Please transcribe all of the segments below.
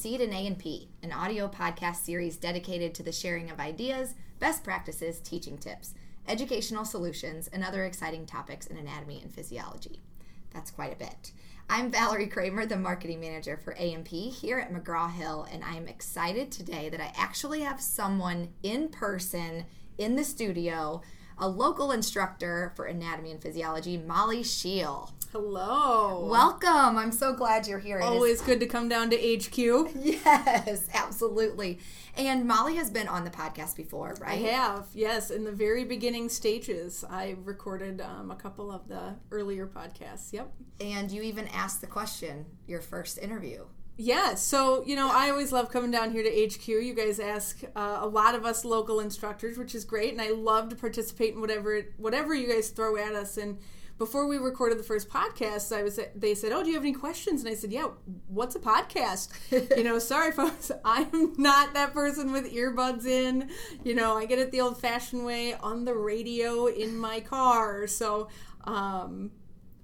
Seed in A&P, an audio podcast series dedicated to the sharing of ideas, best practices, teaching tips, educational solutions, and other exciting topics in anatomy and physiology. That's quite a bit. I'm Valerie Kramer, the marketing manager for A&P here at McGraw Hill, and I'm excited today that I actually have someone in person in the studio, a local instructor for anatomy and physiology, Molly Schiel. Hello. Welcome. I'm so glad you're here. It is- Always good to come down to HQ. Yes, absolutely. And Molly has been on the podcast before, right? I have, yes, in the very beginning stages. I recorded um, a couple of the earlier podcasts. Yep. And you even asked the question your first interview. Yeah, so, you know, I always love coming down here to HQ. You guys ask uh, a lot of us local instructors, which is great, and I love to participate in whatever whatever you guys throw at us. And before we recorded the first podcast, I was they said, "Oh, do you have any questions?" And I said, "Yeah, what's a podcast?" you know, sorry folks, I'm not that person with earbuds in. You know, I get it the old-fashioned way on the radio in my car. So, um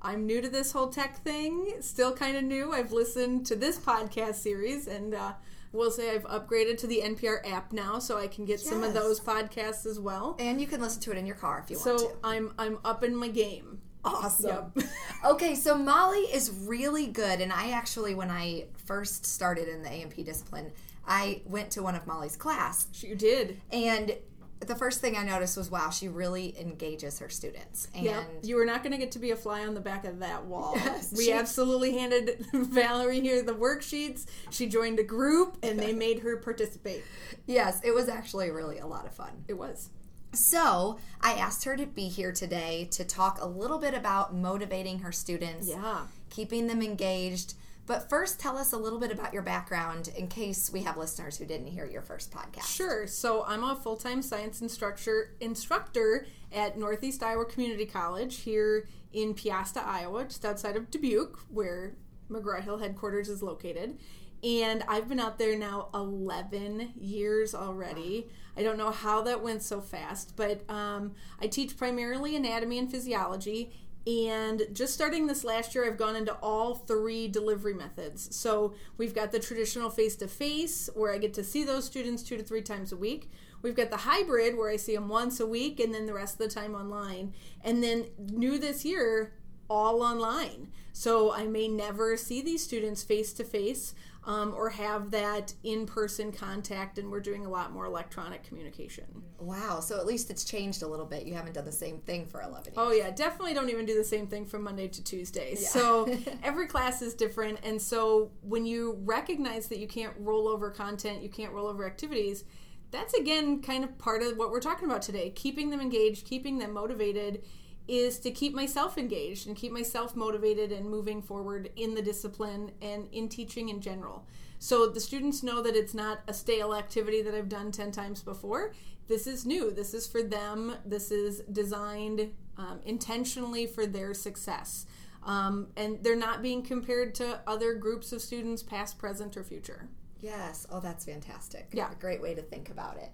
I'm new to this whole tech thing, still kind of new. I've listened to this podcast series and uh, will say I've upgraded to the NPR app now so I can get some of those podcasts as well. And you can listen to it in your car if you want So. I'm I'm up in my game. Awesome. Yep. okay, so Molly is really good. And I actually, when I first started in the A&P discipline, I went to one of Molly's class. You did. And the first thing I noticed was, wow, she really engages her students. And Yeah. You were not going to get to be a fly on the back of that wall. Yes, we she- absolutely handed Valerie here the worksheets. She joined a group and they made her participate. yes, it was actually really a lot of fun. It was. So I asked her to be here today to talk a little bit about motivating her students, Yeah. keeping them engaged. But first, tell us a little bit about your background in case we have listeners who didn't hear your first podcast. Sure. So I'm a full time science instructor instructor at Northeast Iowa Community College here in Peosta, Iowa, just outside of Dubuque, where McGraw Hill headquarters is located. And I've been out there now 11 years already. I don't know how that went so fast, but um, I teach primarily anatomy and physiology. And just starting this last year, I've gone into all three delivery methods. So we've got the traditional face to face, where I get to see those students two to three times a week. We've got the hybrid, where I see them once a week and then the rest of the time online. And then new this year, all online. So I may never see these students face to face or have that in person contact, and we're doing a lot more electronic communication. Wow. So at least it's changed a little bit. You haven't done the same thing for 11 years. Oh yeah, definitely don't even do the same thing from Monday to Tuesday. So every class is different and so when you recognize that you can't roll over content, you can't roll over activities, that's again kind of part of what we're talking about today. Keeping them engaged, keeping them motivated is to keep myself engaged and keep myself motivated and moving forward in the discipline and in teaching in general. So the students know that it's not a stale activity that I've done 10 times before. This is new. This is for them. This is designed um, intentionally for their success. Um, and they're not being compared to other groups of students, past, present, or future. Yes. Oh, that's fantastic. Yeah. A great way to think about it.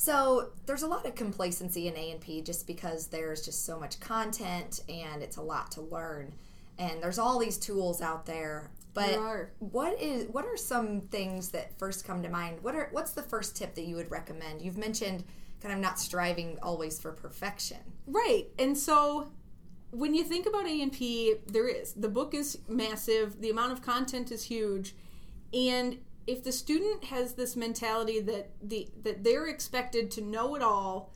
So there's a lot of complacency in A and P just because there's just so much content and it's a lot to learn. And there's all these tools out there. But There what is what are some things that first come to mind? What are what's the first tip that you would recommend? You've mentioned kind of not striving always for perfection. Right. And so when you think about A&P, there is. The book is massive, the amount of content is huge, and if the student has this mentality that the that they're expected to know it all,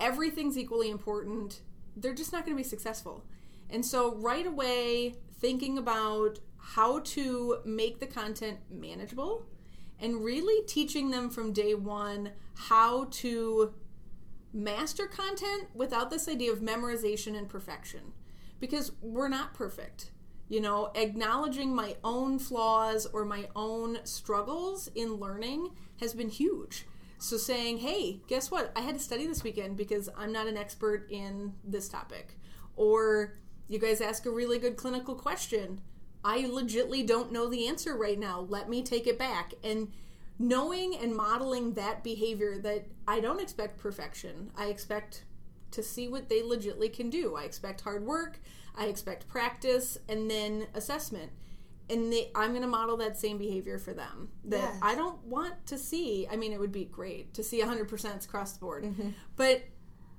everything's equally important, they're just not going to be successful. And so right away thinking about how to make the content manageable and really teaching them from day 1 how to master content without this idea of memorization and perfection because we're not perfect you know acknowledging my own flaws or my own struggles in learning has been huge. So saying hey guess what? I had to study this weekend because i'm not an expert in this topic. Or you guys ask a really good clinical question. I legitly don't know the answer right now. Let me take it back. And knowing and modeling that behavior that I don't expect perfection. I expect to see what they legitly can do. I expect hard work, I expect practice, and then assessment. and they, I'm going to model that same behavior for them. That. I don't want to see. I mean, it would be great to see 100% across the board, Mm-hmm. but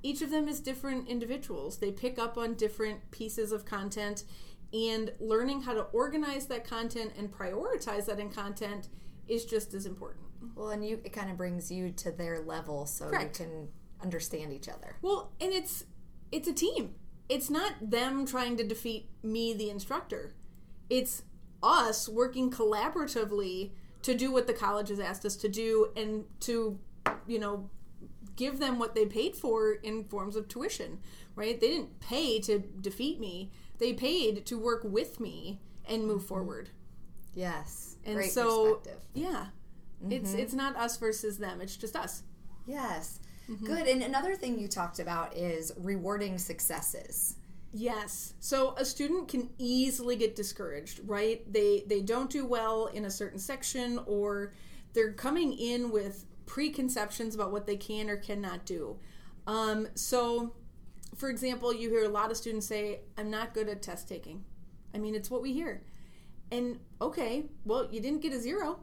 each of them is different individuals. They pick up on different pieces of content, and learning how to organize that content and prioritize that in content is just as important. Well, and you it kind of brings you to their level so Correct. you can understand each other. Well, and it's it's a team. It's not them trying to defeat me the instructor. It's us working collaboratively to do what the college has asked us to do and to you know give them what they paid for in forms of tuition, right? They didn't pay to defeat me. They paid to work with me and move mm-hmm. forward. Yes. And Great so perspective. yeah. It's mm-hmm. it's not us versus them. It's just us. Yes. Mm-hmm. Good. And another thing you talked about is rewarding successes. Yes. So a student can easily get discouraged, right? They they don't do well in a certain section or they're coming in with preconceptions about what they can or cannot do. Um, so for example, you hear a lot of students say, I'm not good at test taking. I mean, it's what we hear. And okay, well, you didn't get a zero.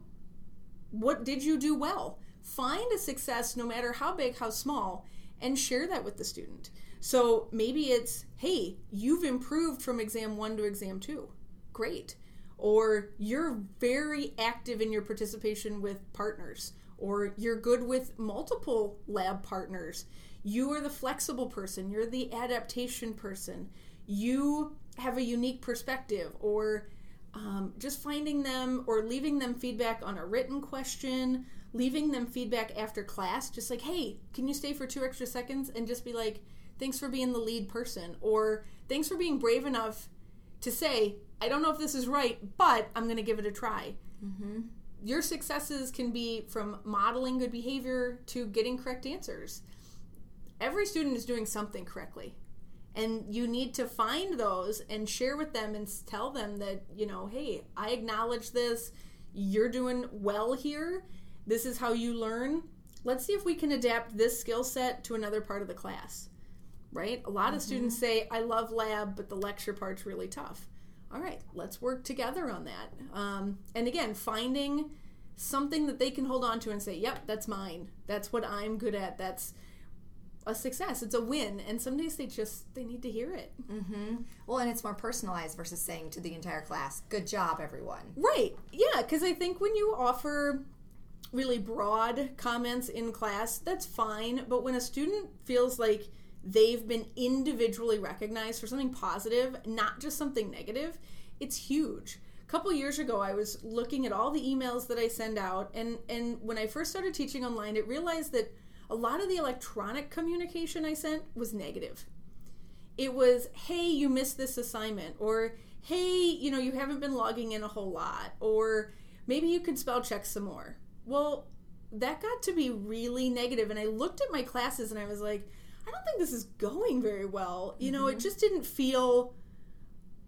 What did you do well? Find a success, no matter how big, how small, and share that with the student. So maybe it's, hey, you've improved from exam one to exam two. Great. Or you're very active in your participation with partners, or you're good with multiple lab partners. You are the flexible person, you're the adaptation person. You have a unique perspective, or um, just finding them or leaving them feedback on a written question, leaving them feedback after class, just like, hey, can you stay for two extra seconds? And just be like, thanks for being the lead person, or thanks for being brave enough to say, I don't know if this is right, but I'm going to give it a try. Mm-hmm. Your successes can be from modeling good behavior to getting correct answers. Every student is doing something correctly and you need to find those and share with them and tell them that you know hey i acknowledge this you're doing well here this is how you learn. Let's see if we can adapt this skill set to another part of the class right? A lot of students say i love lab but the lecture part's really tough. All right let's work together on that. Um, and again finding something that they can hold on to and say yep that's mine. That's what i'm good at. That's a success. It's a win. And some days they just they need to hear it. Well, and it's more personalized versus saying to the entire class, "Good job, everyone." right. Yeah because i think when you offer really broad comments in class that's fine. But when a student feels like they've been individually recognized for something positive not just something negative it's huge. A couple years ago i was looking at all the emails that i send out and and when i first started teaching online it realized that a lot of the electronic communication i sent was negative. It was hey you missed this assignment or hey you know you haven't been logging in a whole lot or maybe you could spell check some more well that got to be really negative and i looked at my classes and i was like i don't think this is going very well. You know it mm-hmm. just didn't feel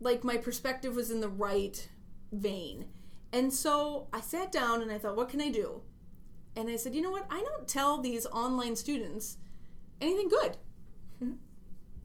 like my perspective was in the right vein. And so i sat down and i thought what can i do? And i said you know what? I don't tell these online students anything good. Mm-hmm.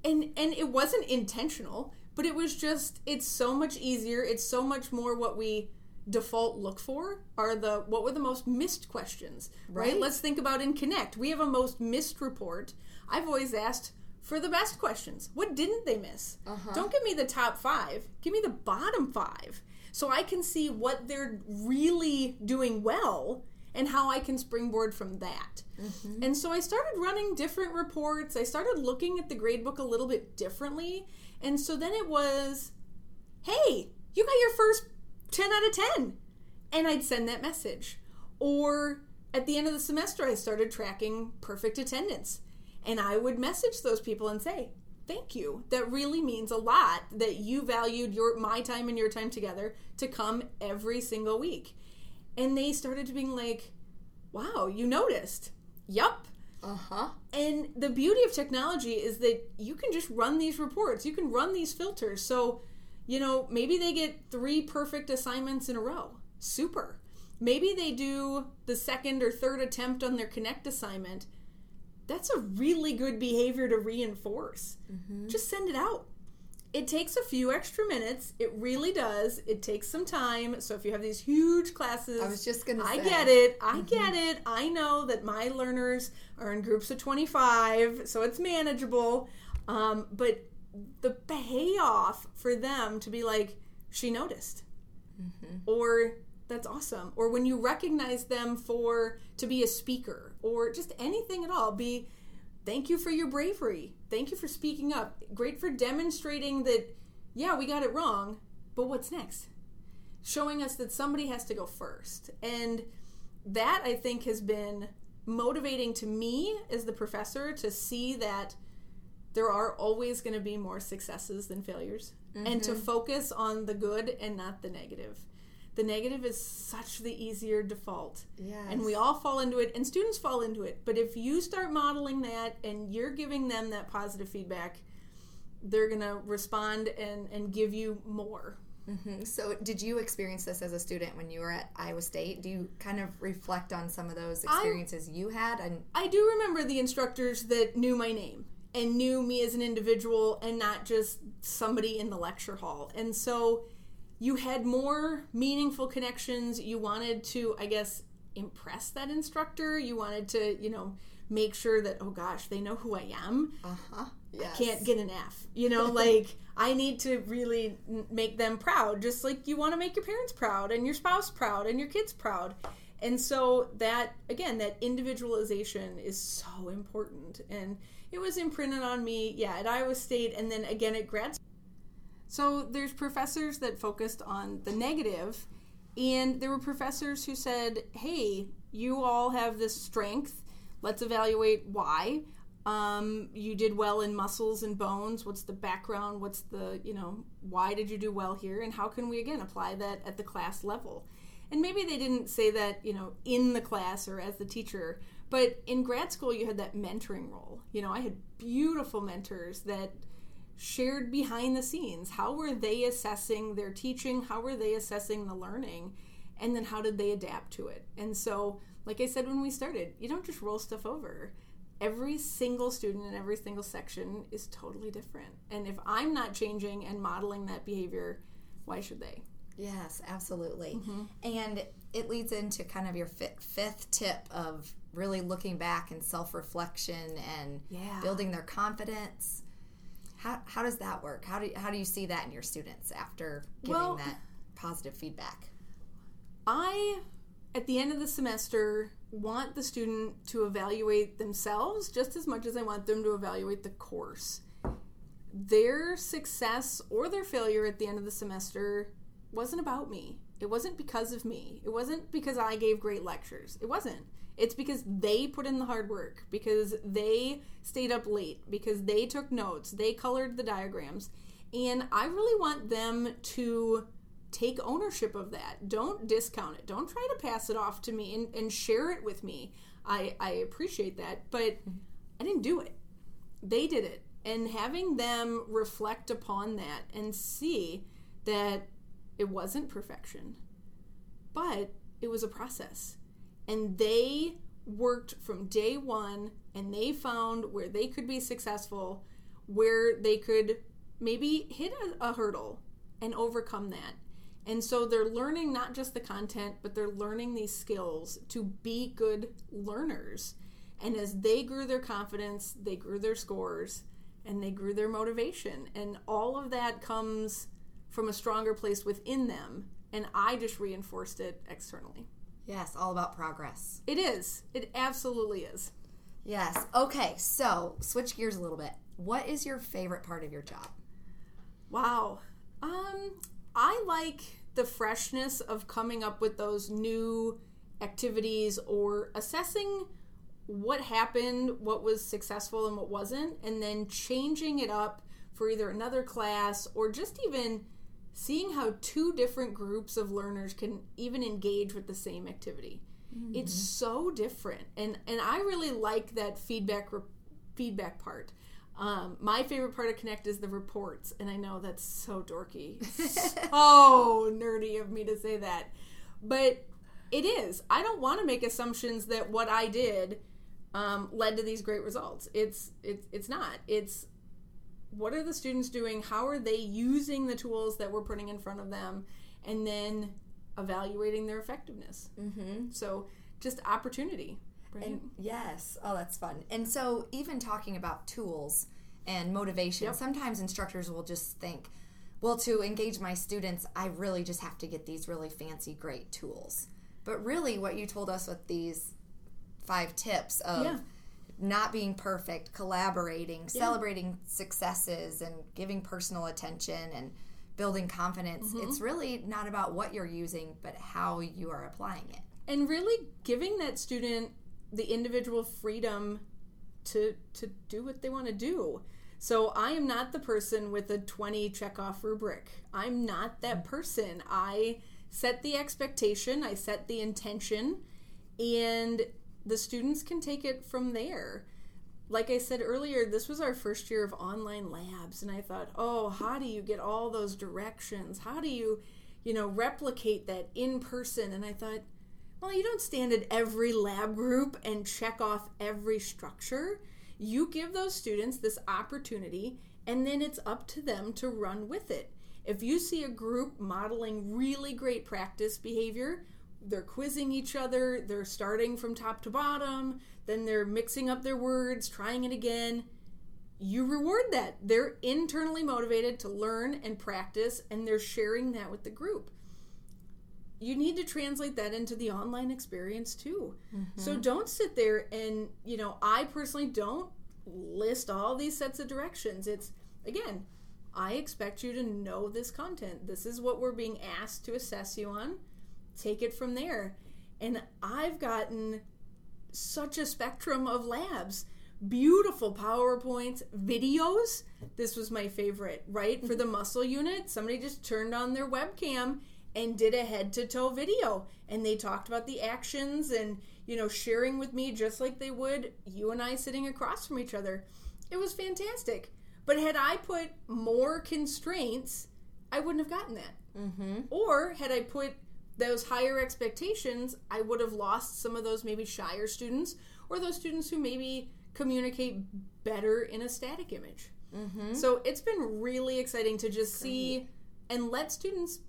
And and it wasn't intentional but it was just it's so much easier it's so much more what we default look for are the what were the most missed questions right, Right. let's think about in connect we have a most missed report i've always asked for the best questions what didn't they miss uh-huh. don't give me the top five give me the bottom five so i can see what they're really doing well and how I can springboard from that. Mm-hmm. And so I started running different reports. I started looking at the gradebook a little bit differently. And so then it was, hey, you got your first 10 out of 10. And I'd send that message. Or at the end of the semester, I started tracking perfect attendance. And I would message those people and say, thank you. That really means a lot that you valued your my time and your time together to come every single week and they started to being like, "Wow, you noticed." Yup. Uh huh. And the beauty of technology is that you can just run these reports. You can run these filters. So, you know, maybe they get 3 perfect assignments in a row. Super. Maybe they do the second or third attempt on their connect assignment. That's a really good behavior to reinforce. Just send it out. It takes a few extra minutes. It really does. It takes some time. So if you have these huge classes, I was just gonna I say. get it. I get it. I know that my learners are in groups of 25, so it's manageable. Um, but the payoff for them to be like, she noticed, mm-hmm. or that's awesome, or when you recognize them for to be a speaker, or just anything at all, be thank you for your bravery. Thank you for speaking up. Great for demonstrating that, yeah, we got it wrong, but what's next? Showing us that somebody has to go first. And that, I think, has been motivating to me as the professor to see that there are always going to be more successes than failures and to focus on the good and not the negative. The negative is such the easier default. Yes. And we all fall into it, and students fall into it. But if you start modeling that and you're giving them that positive feedback, they're going to respond and, and give you more. Mhm. So, did you experience this as a student when you were at Iowa State? Do you kind of reflect on some of those experiences you had? And I do remember the instructors that knew my name and knew me as an individual and not just somebody in the lecture hall. And so you had more meaningful connections. You wanted to, I guess, impress that instructor. You wanted to, you know, make sure that, oh gosh, they know who I am. uh huh, yes, Can't get an F. You know, like I need to really make them proud, just like you want to make your parents proud and your spouse proud and your kids proud. And so that again, that individualization is so important, and it was imprinted on me, yeah, at Iowa State, and then again at grad. school. So there's professors that focused on the negative, and there were professors who said, "Hey, you all have this strength. Let's evaluate why." um, you did well in muscles and bones what's the background what's the you know why did you do well here and how can we again apply that at the class level and maybe they didn't say that you know in the class or as the teacher but in grad school you had that mentoring role. You know i had beautiful mentors that shared behind the scenes. How were they assessing their teaching? How were they assessing the learning? And then how did they adapt to it? And so like i said when we started you don't just roll stuff over. Every single student in every single section is totally different. And if I'm not changing and modeling that behavior, why should they? Yes, absolutely. Mm-hmm. And it leads into kind of your fifth tip of really looking back and self reflection and Yeah. building their confidence. How, how does that work? How do you, how do you see that in your students after giving Well- that positive feedback? I, at the end of the semester, want the student to evaluate themselves just as much as I want them to evaluate the course. Their success or their failure at the end of the semester wasn't about me. It wasn't because of me. It wasn't because I gave great lectures. It wasn't. It's because they put in the hard work, because they stayed up late, because they took notes, they colored the diagrams. And I really want them to take ownership of that. Don't discount it. Don't try to pass it off to me and, and share it with me. I, I appreciate that, but I didn't do it. They did it. And having them reflect upon that and see that it wasn't perfection, but it was a process. And they worked from day one and they found where they could be successful, where they could maybe hit a, a hurdle and overcome that. And so they're learning not just the content, but they're learning these skills to be good learners. And as they grew their confidence, they grew their scores and they grew their motivation. And all of that comes from a stronger place within them. And I just reinforced it externally. Yes, all about progress. It is. It absolutely is. Yes. Okay, so switch gears a little bit. What is your favorite part of your job? Wow. Um, I like the freshness of coming up with those new activities or assessing what happened, what was successful and what wasn't, and then changing it up for either another class or just even seeing how two different groups of learners can even engage with the same activity. It's so different, and and I really like that feedback re- feedback part. Um, my favorite part of Connect is the reports, and I know that's so dorky, so nerdy of me to say that, but it is. I don't want to make assumptions that what I did um, led to these great results. It's it's it's not. It's what are the students doing? How are they using the tools that we're putting in front of them? And then evaluating their effectiveness. Mm-hmm. So just opportunity. Right? And yes, oh, that's fun. And so, even talking about tools and motivation, Yep. sometimes instructors will just think, well, to engage my students, I really just have to get these really fancy, great tools. But really, what you told us with these five tips of Yeah. Not being perfect, collaborating, celebrating successes, and giving personal attention and building confidence, Mm-hmm. it's really not about what you're using, but how you are applying it. and really giving that student the individual freedom to to do what they want to do. So I am not the person with a 20 check off rubric. I'm not that person. I set the expectation, I set the intention, and the students can take it from there. Like I said earlier, this was our first year of online labs, and I thought, oh, how do you get all those directions? How do you, you know, replicate that in person? And I thought, well, you don't stand at every lab group and check off every structure. You give those students this opportunity, and then it's up to them to run with it. If you see a group modeling really great practice behavior, they're quizzing each other, they're starting from top to bottom, then they're mixing up their words, trying it again. You reward that. They're internally motivated to learn and practice, and they're sharing that with the group you need to translate that into the online experience too. So mm-hmm. don't sit there and, you know, I personally don't list all these sets of directions. It's, again, I expect you to know this content. This is what we're being asked to assess you on. Take it from there. And I've gotten such a spectrum of labs. Beautiful PowerPoints, videos. This was my favorite, right? For the muscle unit, somebody just turned on their webcam and did a head to toe video. And they talked about the actions and, you know, sharing with me just like they would you and I sitting across from each other. It was fantastic. But had I put more constraints, I wouldn't have gotten that. Mm-hmm. Or had I put those higher expectations, I would have lost some of those maybe shyer students or those students who maybe communicate better in a static image. Mm-hmm. So it's been really exciting to just see and let students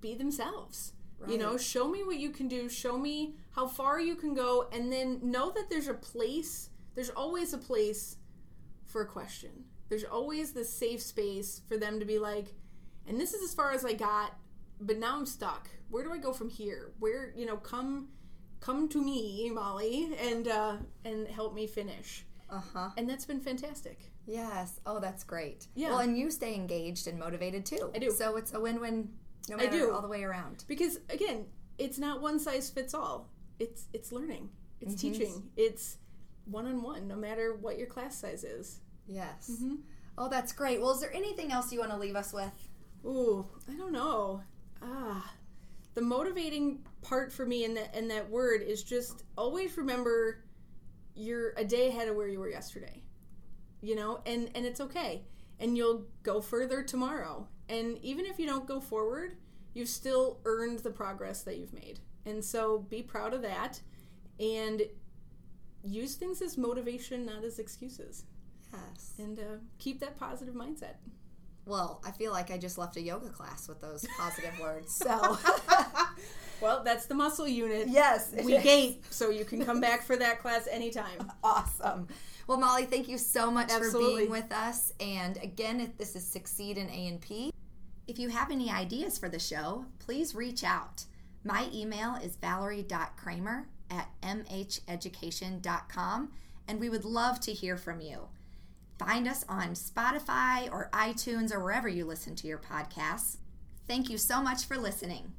be themselves. You know, show me what you can do, show me how far you can go, and then know that there's a place, there's always a place for a question. There's always the safe space for them to be like, and this is as far as I got, but now I'm stuck. Where do I go from here? Where, you know, come come to me, Molly, and uh and help me finish. Uh-huh. And that's been fantastic. Yes. Oh, that's great. Yeah. Well, and you stay engaged and motivated too. I do. So it's a win-win no I do. all the way around. because again it's not one size fits all it's it's learning it's Mhm. teaching it's one-on-one no matter what your class size is Yes. Mm-hmm. Oh, that's great. Well, is there anything else you want to leave us with? ooh i don't know ah the motivating part for me in that in that word is just always remember you're a day ahead of where you were yesterday you know and and it's okay. And you'll go further tomorrow. And even if you don't go forward you've still earned the progress that you've made. And so be proud of that and use things as motivation not as excuses. Yes. and uh, keep that positive mindset Well, I feel like I just left a yoga class with those positive words. So, well that's the muscle unit yes, we is. gape so you can come back for that class anytime Awesome. Well, Molly, thank you so much for being with us. And again, if this is Succeed in A&P. If you have any ideas for the show, please reach out. My email is valerie.kramer at mheducation.com, and we would love to hear from you. Find us on Spotify or iTunes or wherever you listen to your podcasts. Thank you so much for listening.